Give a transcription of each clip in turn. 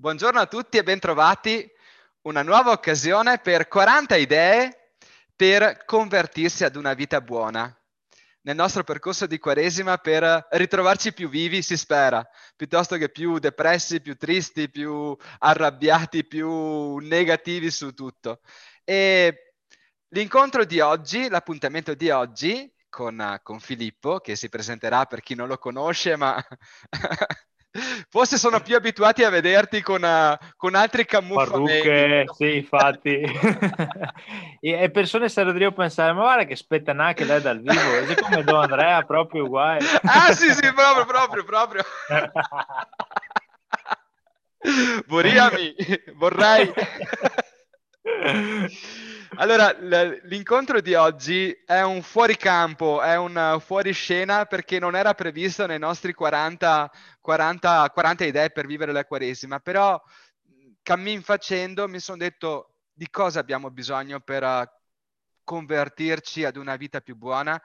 Buongiorno a tutti e bentrovati. Una nuova occasione per 40 idee per convertirsi ad una vita buona. Nel nostro percorso di Quaresima per ritrovarci più vivi, si spera, piuttosto che più depressi, più tristi, più arrabbiati, più negativi su tutto. E l'incontro di oggi, l'appuntamento di oggi con, con Filippo, che si presenterà per chi non lo conosce, ma Forse sono più abituati a vederti con, uh, con altri camuffamenti. Parrucche, sì, infatti. e persone sarebbero pensare, ma guarda che spetta che lei dal vivo, è come Don Andrea, proprio uguale. ah sì, sì, proprio, proprio, proprio. Vorriami, vorrei. Allora, l'incontro di oggi è un fuoricampo, è un fuoriscena perché non era previsto nei nostri 40, 40, 40 idee per vivere la Quaresima, però cammin facendo mi sono detto di cosa abbiamo bisogno per uh, convertirci ad una vita più buona.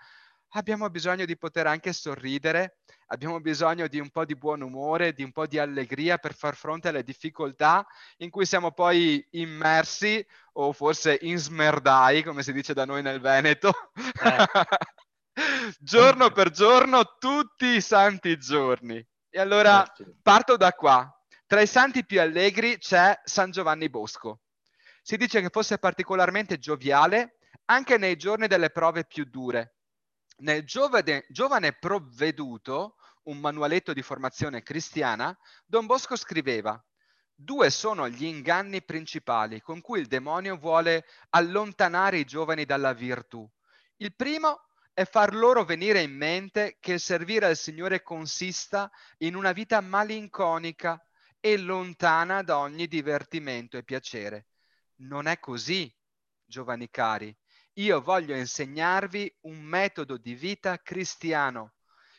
Abbiamo bisogno di poter anche sorridere, abbiamo bisogno di un po' di buon umore, di un po' di allegria per far fronte alle difficoltà in cui siamo poi immersi o forse insmerdai, come si dice da noi nel Veneto. Eh. giorno per giorno, tutti i santi giorni. E allora certo. parto da qua. Tra i santi più allegri c'è San Giovanni Bosco. Si dice che fosse particolarmente gioviale anche nei giorni delle prove più dure nel giovane, giovane provveduto, un manualetto di formazione cristiana, Don Bosco scriveva Due sono gli inganni principali con cui il demonio vuole allontanare i giovani dalla virtù. Il primo è far loro venire in mente che servire al Signore consista in una vita malinconica e lontana da ogni divertimento e piacere. Non è così, giovani cari. Io voglio insegnarvi un metodo di vita cristiano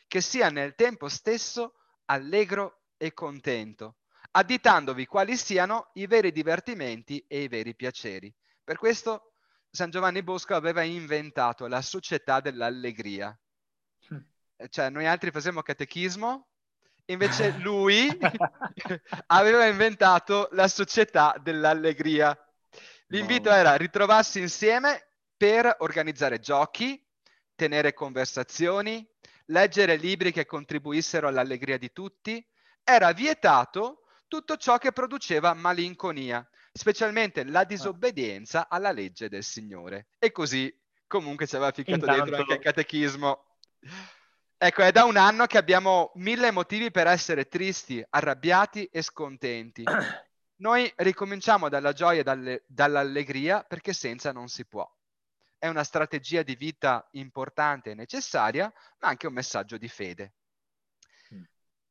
che sia nel tempo stesso allegro e contento, additandovi quali siano i veri divertimenti e i veri piaceri. Per questo San Giovanni Bosco aveva inventato la società dell'allegria. Mm. Cioè, noi altri facevamo catechismo, invece lui aveva inventato la società dell'allegria. L'invito era ritrovarsi insieme per organizzare giochi, tenere conversazioni, leggere libri che contribuissero all'allegria di tutti. Era vietato tutto ciò che produceva malinconia, specialmente la disobbedienza alla legge del Signore. E così comunque ci aveva ficcato Intanto... dentro anche il catechismo. Ecco, è da un anno che abbiamo mille motivi per essere tristi, arrabbiati e scontenti. Noi ricominciamo dalla gioia e dall'allegria perché senza non si può è una strategia di vita importante e necessaria, ma anche un messaggio di fede. Mm.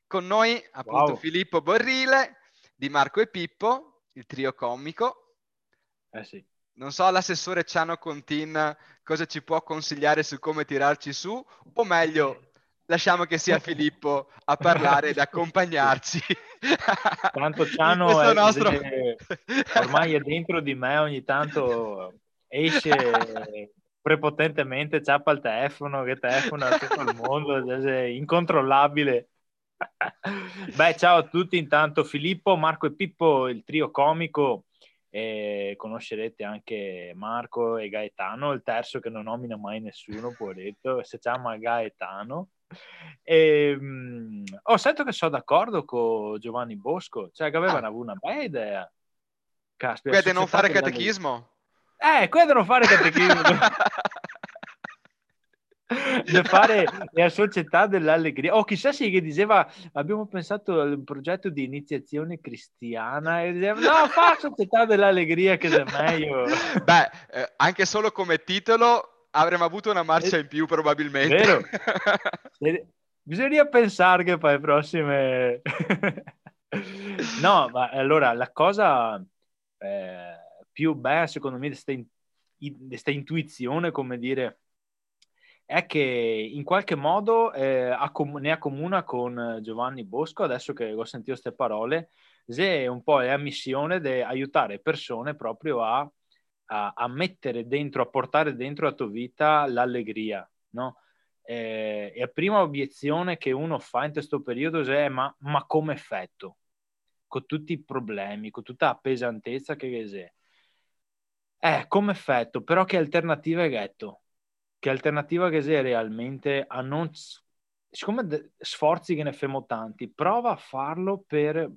Con noi appunto wow. Filippo Borrile di Marco e Pippo, il trio comico. Eh sì. Non so l'assessore Ciano Contin cosa ci può consigliare su come tirarci su, o meglio, lasciamo che sia Filippo a parlare ed accompagnarci. Tanto Ciano è, nostro... ormai è dentro di me ogni tanto esce prepotentemente, ciappa il telefono, che telefona a tutto il mondo, è incontrollabile. Beh, ciao a tutti, intanto Filippo, Marco e Pippo, il trio comico, e conoscerete anche Marco e Gaetano, il terzo che non nomina mai nessuno, poveretto, si chiama Gaetano. E, um, oh, sento che sono d'accordo con Giovanni Bosco, cioè che avevano ah. avuto una bella idea. Caspita, Vede non fare catechismo? Eh, qua devono fare catechismo. da fare la società dell'allegria. O oh, chissà se che diceva abbiamo pensato al progetto di iniziazione cristiana e diceva no fa società dell'allegria che è meglio. Beh eh, anche solo come titolo avremmo avuto una marcia in più probabilmente. vero. Bisogna pensare che poi le prossime no ma allora la cosa eh più bella, secondo me, questa intuizione, come dire, è che in qualche modo eh, accom- ne accomuna con Giovanni Bosco, adesso che ho sentito queste parole, se un po' è a missione di aiutare persone proprio a, a, a, mettere dentro, a portare dentro la tua vita l'allegria, no? Eh, e la prima obiezione che uno fa in questo periodo è ma, ma come effetto? con tutti i problemi, con tutta la pesantezza che c'è. Eh, come effetto, però che alternativa è detto? Che alternativa che c'è realmente a non... Siccome sforzi che ne femo tanti, prova a farlo per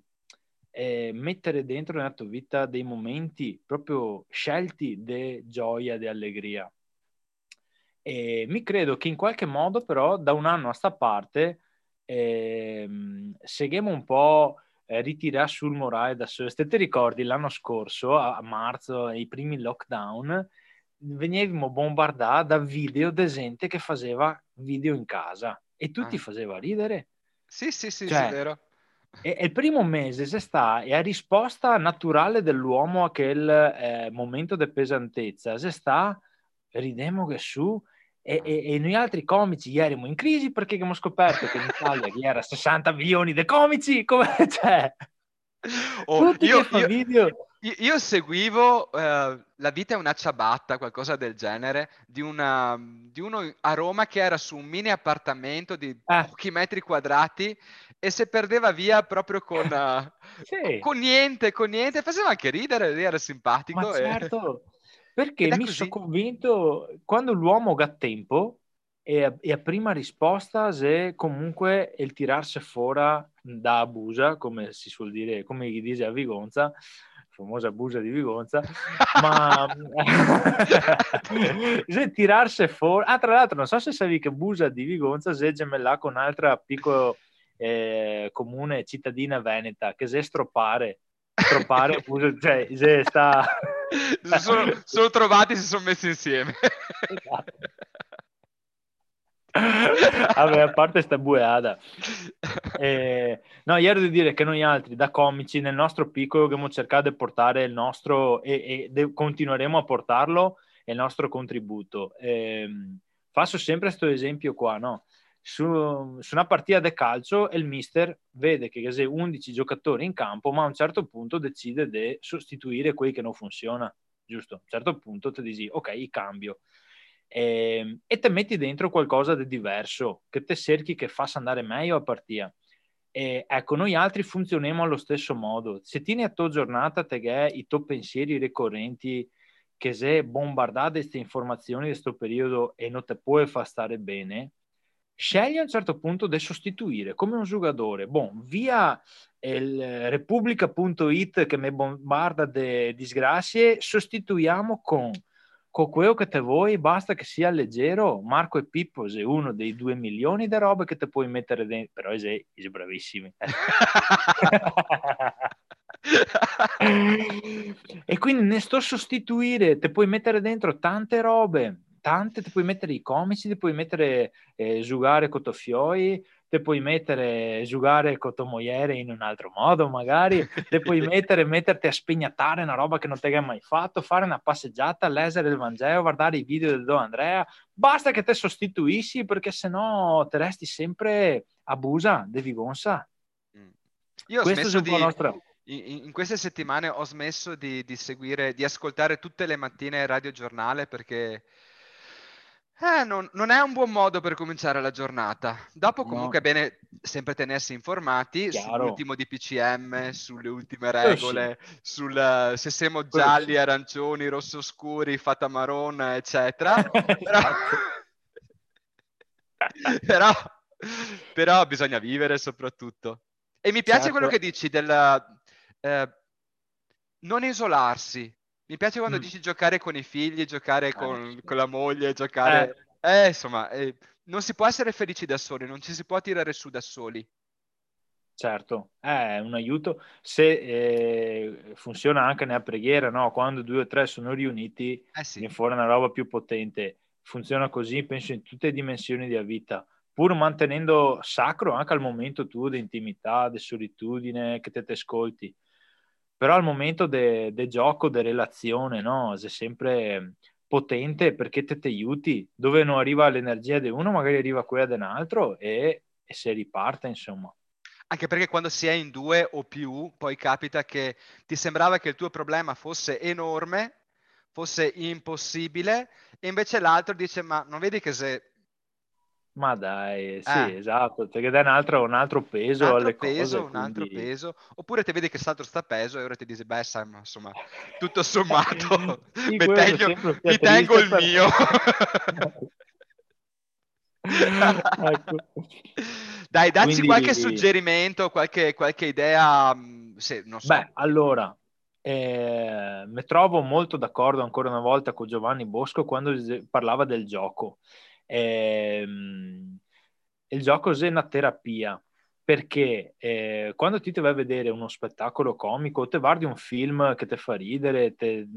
eh, mettere dentro nella tua vita dei momenti proprio scelti di gioia, di allegria. E mi credo che in qualche modo però da un anno a sta parte eh, seguiamo un po' eh, ritirare sul morale da solo. Se ti ricordi l'anno scorso, a marzo, ai primi lockdown, venivamo bombardati da video di gente che faceva video in casa e tutti ah. faceva ridere. Sì, sì, sì, cioè, è vero. E, e, il primo mese se sta è a risposta naturale dell'uomo a quel eh, momento di pesantezza. Se sta, ridemo che su, e, e, e, noi altri comici erano in crisi perché abbiamo scoperto che in Italia chi era 60 milioni di comici, come c'è? Oh, io, io, io, seguivo uh, La vita è una ciabatta, qualcosa del genere, di, una, di, uno a Roma che era su un mini appartamento di eh. pochi metri quadrati e si perdeva via proprio con, uh, sì. con niente, con niente, faceva anche ridere, era simpatico. Ma certo. Perché mi sono convinto, quando l'uomo ha tempo, e, e a prima risposta è comunque il tirarsi fuori da abusa, come si suol dire, come gli dice a Vigonza, famosa abusa di Vigonza, ma se tirarsi fuori... Ah, tra l'altro, non so se sapevi che Busa di Vigonza è gemella con un'altra piccola eh, comune cittadina veneta, che è stroppare tropare, cioè, se sta... si sono, sono trovati e si sono messi insieme. Esatto. Vabbè, a parte sta bueada. Eh, no, ieri devo dire che noi altri, da comici, nel nostro piccolo, abbiamo cercato di portare il nostro, e, e de- continueremo a portarlo, il nostro contributo. Eh, faccio sempre questo esempio qua, no? Su, su una partita di calcio e il mister vede che c'è 11 giocatori in campo, ma a un certo punto decide di sostituire quelli che non funziona, giusto? A un certo punto ti dici, ok, cambio. E, ehm, e te metti dentro qualcosa di diverso, che te cerchi che faccia andare meglio a partita. E ecco, noi altri funzioniamo allo stesso modo. Se tieni a tua giornata te che i tuoi pensieri ricorrenti che se bombardate queste informazioni di questo periodo e non ti puoi far stare bene, scegli a un certo punto di sostituire come un giocatore. Bon, via il repubblica.it che mi bombarda di disgrazie, sostituiamo con, con quello che te vuoi, basta che sia leggero. Marco e Pippo è uno dei due milioni di robe che te puoi mettere dentro, però è bravissimi. e quindi ne sto sostituire, te puoi mettere dentro tante robe tante, ti puoi mettere i comici, ti puoi mettere eh, giocare con Tofioi, ti puoi mettere giocare con tua moglie in un altro modo magari, ti puoi mettere metterti a spegnattare una roba che non ti hai mai fatto, fare una passeggiata, leggere il Vangelo, guardare i video del Don Andrea, basta che te sostituissi perché sennò te resti sempre abusa, devi gonsa. Mm. Io ho Questo di... Nostra... In, in, queste settimane ho smesso di, di, seguire, di ascoltare tutte le mattine Radio Giornale perché eh, non, non, è un buon modo per cominciare la giornata. Dopo comunque no. è bene sempre tenersi informati Chiaro. sull'ultimo DPCM, sulle ultime regole, sì. sul se siamo gialli, arancioni, rosso scuri, fata marron, eccetera. però... però... però, bisogna vivere soprattutto. E mi piace certo. quello che dici del eh, non isolarsi, mi piace quando mm. dici giocare con i figli, giocare con, con la moglie, giocare... Eh, eh insomma, eh, non si può essere felici da soli, non ci si può tirare su da soli. Certo, è un aiuto se eh, funziona anche nella preghiera, no? quando due o tre sono riuniti, eh sì. viene fuori una roba più potente. Funziona così, penso, in tutte le dimensioni della vita, pur mantenendo sacro anche al momento tuo di intimità, di solitudine, che te, te ascolti però al momento del de gioco, di relazione, no? È sempre potente perché te, ti aiuti. Dove non arriva l'energia di uno, magari arriva quella di un altro e, e si riparte, insomma. Anche perché quando si è in due o più, poi capita che ti sembrava che il tuo problema fosse enorme, fosse impossibile, e invece l'altro dice: Ma non vedi che se Ma dai, sì, eh. esatto, perché dai un altro, un altro peso un altro alle peso, cose. Un altro peso, oppure ti vedi che l'altro sta peso e ora ti dici, beh, Sam, insomma, tutto sommato, sì, mi, tengo, mi tengo il per... mio. ecco. Dai, dacci Quindi... qualche suggerimento, qualche, qualche idea, mm, se, non so. Beh, allora, eh, mi trovo molto d'accordo ancora una volta con Giovanni Bosco quando parlava del gioco. Eh, il gioco è una terapia perché eh, quando ti vai a vedere uno spettacolo comico, te guardi un film che ti fa ridere, te,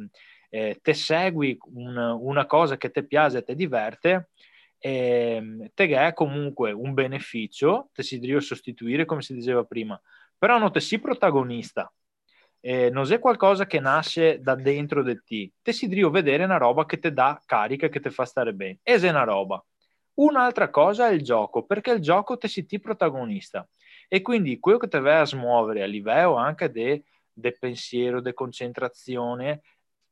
eh, te segui un, una cosa che ti piace ti diverte, eh, te è comunque un beneficio, te si deve sostituire come si diceva prima, però non te si protagonista, eh, non è qualcosa che nasce da dentro di te, te si deve vedere una roba che ti dà carica, che ti fa stare bene, e è una roba. Un'altra cosa è il gioco, perché il gioco te si ti protagonista e quindi quello che ti vai a smuovere a livello anche di de pensiero, di concentrazione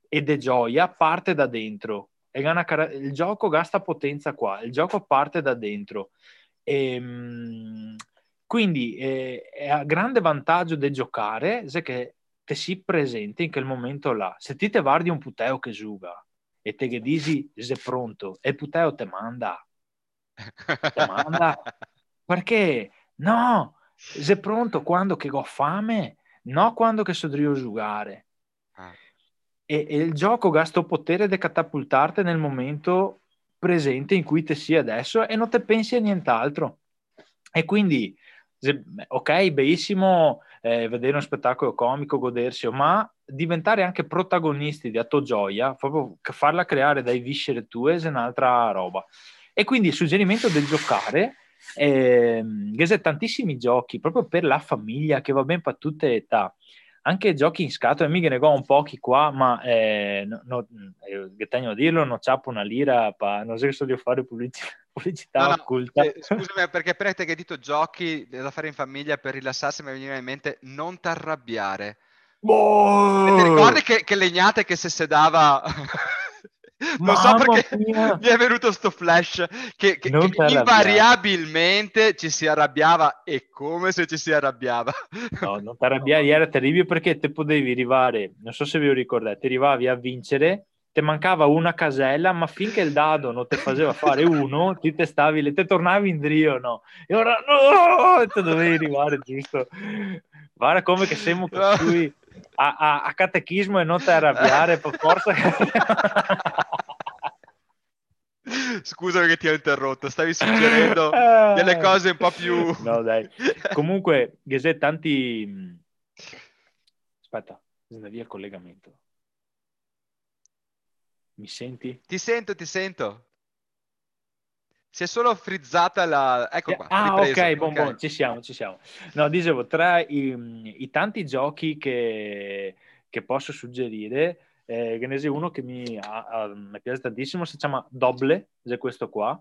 e di gioia parte da dentro. Una, il gioco gasta potenza qua, il gioco parte da dentro. E, ehm, quindi eh, è a grande vantaggio di giocare se che te si presente in quel momento là. Se ti te guardi un puteo che giuga e te che dici sei pronto e il puteo te manda, te manda perché no, sei pronto quando che ho fame, no quando che so io giocare. Ah. E, e, il gioco gasta potere di catapultarti nel momento presente in cui te sia adesso e non te pensi a nient'altro. E quindi, ok, benissimo eh, vedere uno spettacolo comico, godersi, ma diventare anche protagonisti di Atto Gioia, proprio farla creare dai viscere tue è un'altra roba. E quindi il suggerimento del giocare eh, che tantissimi giochi proprio per la famiglia che va bene per tutte le età anche giochi in scatola, mica ne ho un pochi qua, ma eh, no, no, eh, tengo a dirlo, non c'è una lira, pa, non so che sto di fare pubblicità, pubblicità no, occulta. Eh, scusami, perché per te che hai detto giochi da fare in famiglia per rilassarsi, mi veniva in mente non t'arrabbiare. Oh! Ti ricordi che, che Legnate che se sedava non so perché mia. mi è venuto sto flash che, che, che invariabilmente ci si arrabbiava e come se ci si arrabbiava. No, non ti arrabbiavi, era terribile perché te potevi arrivare, non so se vi ricordate, arrivavi a vincere, ti mancava una casella, ma finché il dado non ti faceva fare uno, ti te stavi, te tornavi in drio, no? E ora no, te dovevi arrivare giusto. Guarda come che siamo per cui a, a, a catechismo e non ti arrabbiare per forza. Scusa che ti ho interrotto, stavi suggerendo ah. delle cose un po' più... No dai, comunque, Gesè, tanti... Aspetta, bisogna via il collegamento. Mi senti? Ti sento, ti sento. Si è solo frizzata la... Ecco qua. Ah, ripreso. ok, buon, okay. buon, ci siamo, ci siamo. No, dicevo, tra i, i tanti giochi che, che posso suggerire, eh, che ne sia uno che mi, ha, ha, mi, piace tantissimo, si chiama Doble, è questo qua.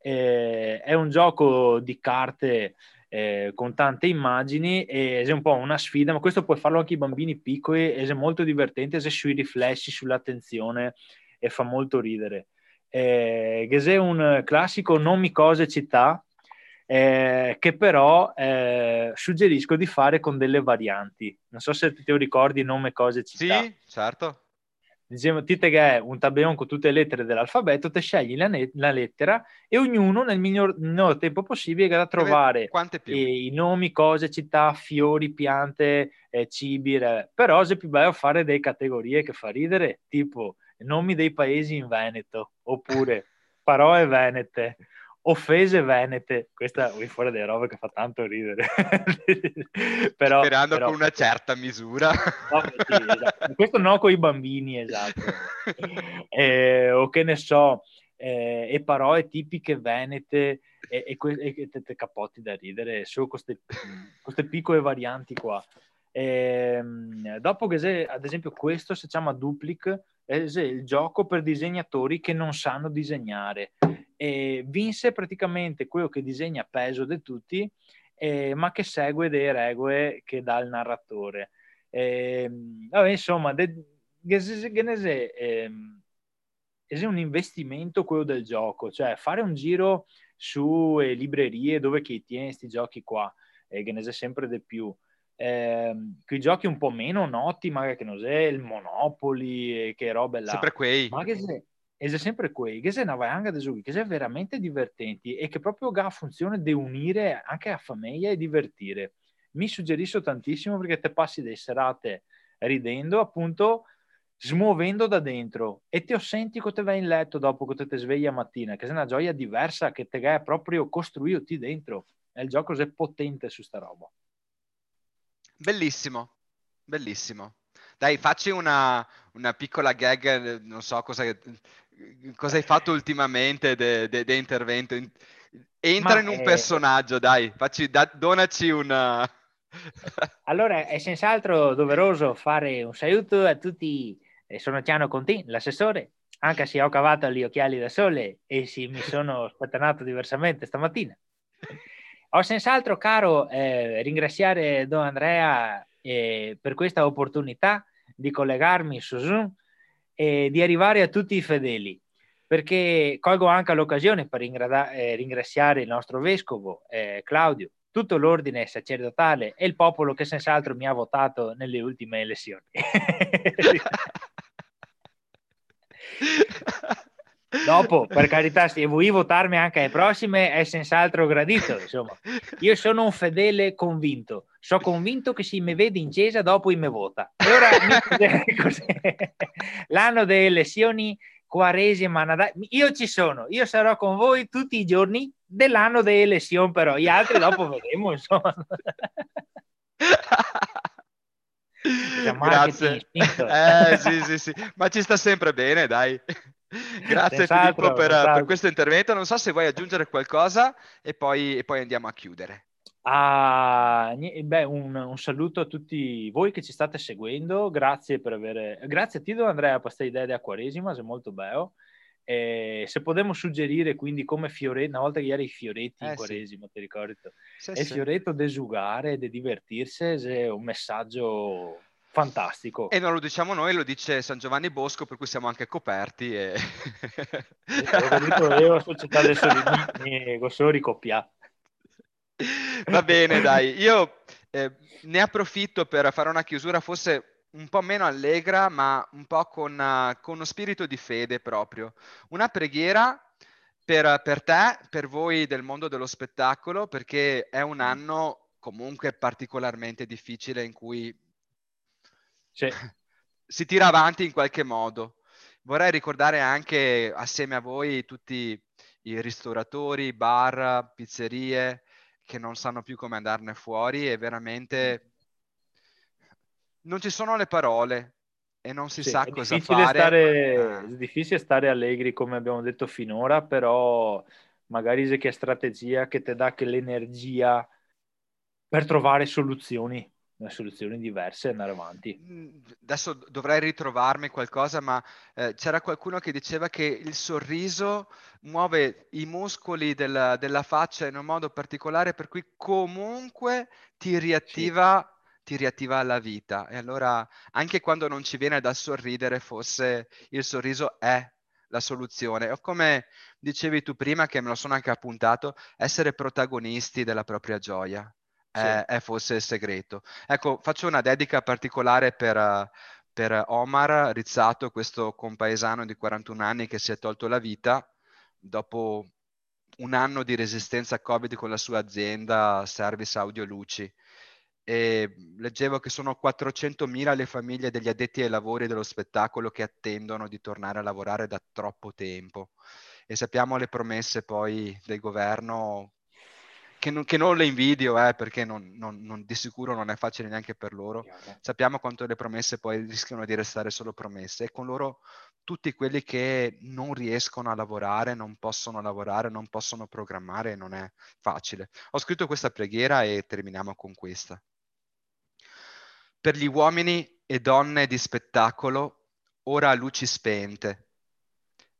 Eh, è un gioco di carte eh, con tante immagini e è un po' una sfida, ma questo puoi farlo anche i bambini piccoli, è molto divertente, è sui riflessi, sull'attenzione e fa molto ridere eh, è un classico nomi cose città eh, che però eh, suggerisco di fare con delle varianti. Non so se ti ricordi nome cose città. Sì, certo. Diciamo, ti è un tabellone con tutte le lettere dell'alfabeto, te scegli la, ne- la lettera e ognuno nel minor, minor tempo possibile da trovare i nomi, cose, città, fiori, piante, eh, cibi. Re. Però è più bello fare delle categorie che fa ridere, tipo nomi dei paesi in Veneto, oppure parole venete, offese venete. Questa è fuori delle robe che fa tanto ridere. però, Sperando però, con una certa misura. No, sì, esatto. Questo no con i bambini, esatto. eh, o che ne so, eh, e parole tipiche venete e, e, e, e te, capotti da ridere su queste, piccole varianti qua. E, ehm, dopo che se, ad esempio questo si chiama Duplic è il gioco per disegnatori che non sanno disegnare e vinse praticamente quello che disegna peso di tutti eh, ma che segue delle regole che dà il narratore eh, vabbè, insomma de, ehm, è un investimento quello del gioco cioè fare un giro su eh, librerie dove chi tiene questi giochi qua, e che ne c'è sempre di più. Eh, quei giochi un po' meno noti, magari che non c'è il Monopoli e che robe là. Sempre quei. Ma che c'è, e c'è sempre quei, che se ne vai anche da giochi, che sono veramente divertenti e che proprio ha funzione di unire anche a famiglia e divertire. Mi suggerisco tantissimo perché te passi delle serate ridendo, appunto, smuovendo da dentro e ti senti che te vai in letto dopo che te svegli a mattina, che è una gioia diversa che te è proprio costruito dentro. E il gioco è potente su sta roba. Bellissimo, bellissimo. Dai, facci una, una piccola gag, non so cosa, cosa hai fatto ultimamente di intervento. Entra Ma in un è... personaggio, dai, facci, da, donaci una... allora, è senz'altro doveroso fare un saluto a tutti e sono Tiano Conti, l'assessore, anche se ho cavato gli occhiali da sole e si mi sono spettanato diversamente stamattina. Ho senz'altro, caro, eh, ringraziare Don Andrea eh, per questa opportunità di collegarmi su Zoom e di arrivare a tutti i fedeli, perché colgo anche l'occasione per eh, ringraziare il nostro vescovo eh, Claudio, tutto l'ordine sacerdotale e il popolo che senz'altro mi ha votato nelle ultime elezioni. Dopo, per carità, se vuoi votarmi anche alle prossime, è senz'altro gradito. Insomma, io sono un fedele convinto. Sono convinto che se mi vede in chiesa, dopo mi vota. E ora l'anno delle elezioni, quaresima, Nadal... io ci sono, io sarò con voi tutti i giorni dell'anno delle elezioni, però gli altri dopo vedremo. Insomma. Grazie. Eh, sì, sì, sì, ma ci sta sempre bene, dai. Grazie Filippo per, per, questo intervento. Non so se vuoi aggiungere qualcosa e poi, e poi andiamo a chiudere. Ah, beh, un, un, saluto a tutti voi che ci state seguendo. Grazie per avere. Grazie a Tito Andrea per questa idea di Acquaresima, è molto bello. Eh, se potremmo suggerire quindi come fioretto, una volta che ieri i fioretti eh, in Quaresima, sì. ti ricordi? Sì, e il sì. fioretto di giocare, di divertirsi, è un messaggio fantastico. E non lo diciamo noi, lo dice San Giovanni Bosco, per cui siamo anche coperti. E... L'ho detto io, società adesso mi solo ricoppiato. Va bene, dai. Io eh, ne approfitto per fare una chiusura forse un po' meno allegra, ma un po' con, uh, con uno spirito di fede proprio. Una preghiera per, per, te, per voi del mondo dello spettacolo, perché è un mm. anno comunque particolarmente difficile in cui sì. si tira avanti in qualche modo. Vorrei ricordare anche assieme a voi tutti i ristoratori, bar, pizzerie che non sanno più come andarne fuori e veramente non ci sono le parole e non si sì, sa cosa fare. Stare, ah. È difficile stare allegri come abbiamo detto finora, però magari c'è che strategia che ti dà che l'energia per trovare soluzioni soluzioni diverse e andare avanti. Mm, adesso dovrei ritrovarmi qualcosa, ma eh, c'era qualcuno che diceva che il sorriso muove i muscoli della, della faccia in un modo particolare per cui comunque ti riattiva sì ti riattiva la vita. E allora, anche quando non ci viene da sorridere, forse il sorriso è la soluzione. O come dicevi tu prima, che me lo sono anche appuntato, essere protagonisti della propria gioia. È, è, forse il segreto. Ecco, faccio una dedica particolare per, per Omar Rizzato, questo compaesano di 41 anni che si è tolto la vita dopo un anno di resistenza a Covid con la sua azienda Service Audio Luci. E leggevo che sono 400.000 le famiglie degli addetti ai lavori dello spettacolo che attendono di tornare a lavorare da troppo tempo. E sappiamo le promesse poi del governo che non, che non le invidio eh, perché non, non, di sicuro non è facile neanche per loro. Sappiamo quanto le promesse poi rischiano di restare solo promesse e con loro tutti quelli che non riescono a lavorare, non possono lavorare, non possono programmare, non è facile. Ho scritto questa preghiera e terminiamo con questa. Per gli uomini e donne di spettacolo ora a luci spente,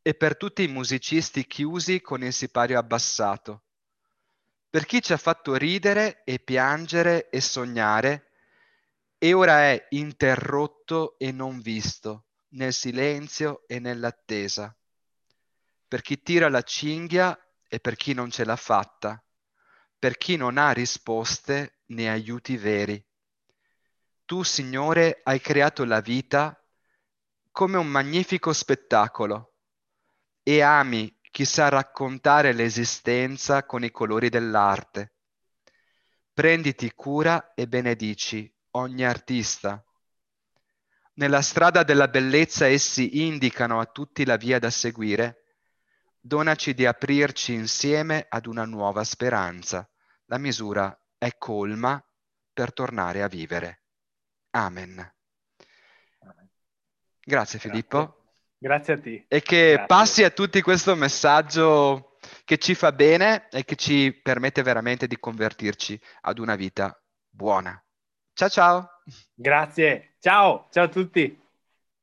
e per tutti i musicisti chiusi con il sipario abbassato, per chi ci ha fatto ridere e piangere e sognare, e ora è interrotto e non visto, nel silenzio e nell'attesa, per chi tira la cinghia e per chi non ce l'ha fatta, per chi non ha risposte né aiuti veri. Tu, Signore, hai creato la vita come un magnifico spettacolo e ami chi sa raccontare l'esistenza con i colori dell'arte. Prenditi cura e benedici ogni artista. Nella strada della bellezza essi indicano a tutti la via da seguire donaci di aprirci insieme ad una nuova speranza. La misura è colma per tornare a vivere. Amen. Grazie Filippo. Grazie a te. E che Grazie. passi a tutti questo messaggio che ci fa bene e che ci permette veramente di convertirci ad una vita buona. Ciao ciao. Grazie. Ciao, ciao a tutti.